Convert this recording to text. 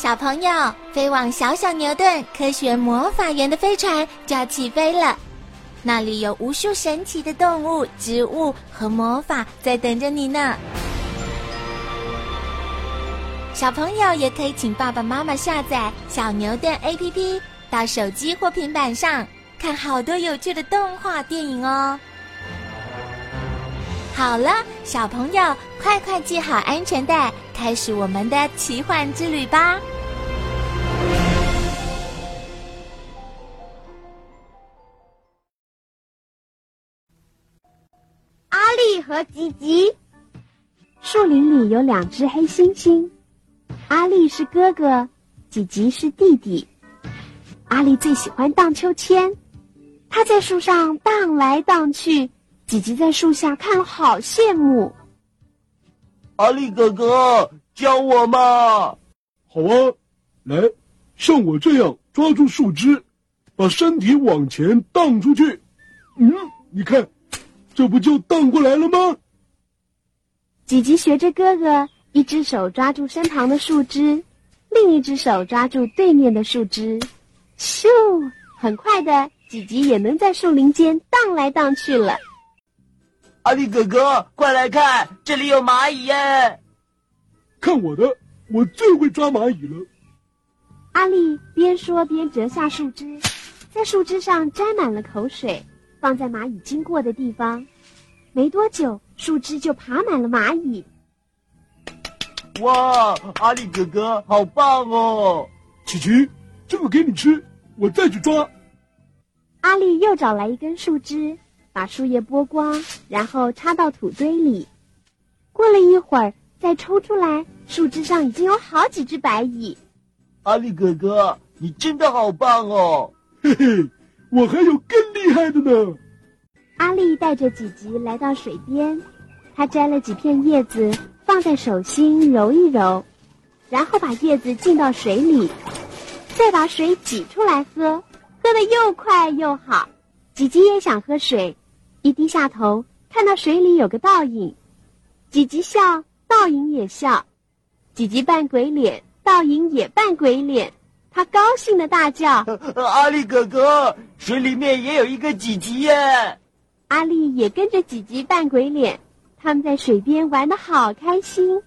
小朋友，飞往小小牛顿科学魔法园的飞船就要起飞了，那里有无数神奇的动物、植物和魔法在等着你呢。小朋友也可以请爸爸妈妈下载小牛顿 APP，到手机或平板上看好多有趣的动画电影哦。好了，小朋友，快快系好安全带，开始我们的奇幻之旅吧！丽和吉吉，树林里有两只黑猩猩，阿丽是哥哥，吉吉是弟弟。阿丽最喜欢荡秋千，他在树上荡来荡去。吉吉在树下看了，好羡慕。阿力哥哥，教我嘛！好啊，来，像我这样抓住树枝，把身体往前荡出去。嗯，你看，这不就荡过来了吗？吉吉学着哥哥，一只手抓住身旁的树枝，另一只手抓住对面的树枝，咻！很快的，吉吉也能在树林间荡来荡去了。阿力哥哥，快来看，这里有蚂蚁耶！看我的，我最会抓蚂蚁了。阿力边说边折下树枝，在树枝上沾满了口水，放在蚂蚁经过的地方。没多久，树枝就爬满了蚂蚁。哇，阿力哥哥好棒哦！琪琪，这个给你吃，我再去抓。阿力又找来一根树枝。把树叶剥光，然后插到土堆里。过了一会儿，再抽出来，树枝上已经有好几只白蚁。阿力哥哥，你真的好棒哦！嘿嘿，我还有更厉害的呢。阿力带着吉吉来到水边，他摘了几片叶子放在手心揉一揉，然后把叶子浸到水里，再把水挤出来喝，喝的又快又好。吉吉也想喝水。一低下头，看到水里有个倒影，吉吉笑，倒影也笑，吉吉扮鬼脸，倒影也扮鬼脸，他高兴的大叫：“ 阿力哥哥，水里面也有一个吉吉耶！”阿力也跟着吉吉扮鬼脸，他们在水边玩的好开心。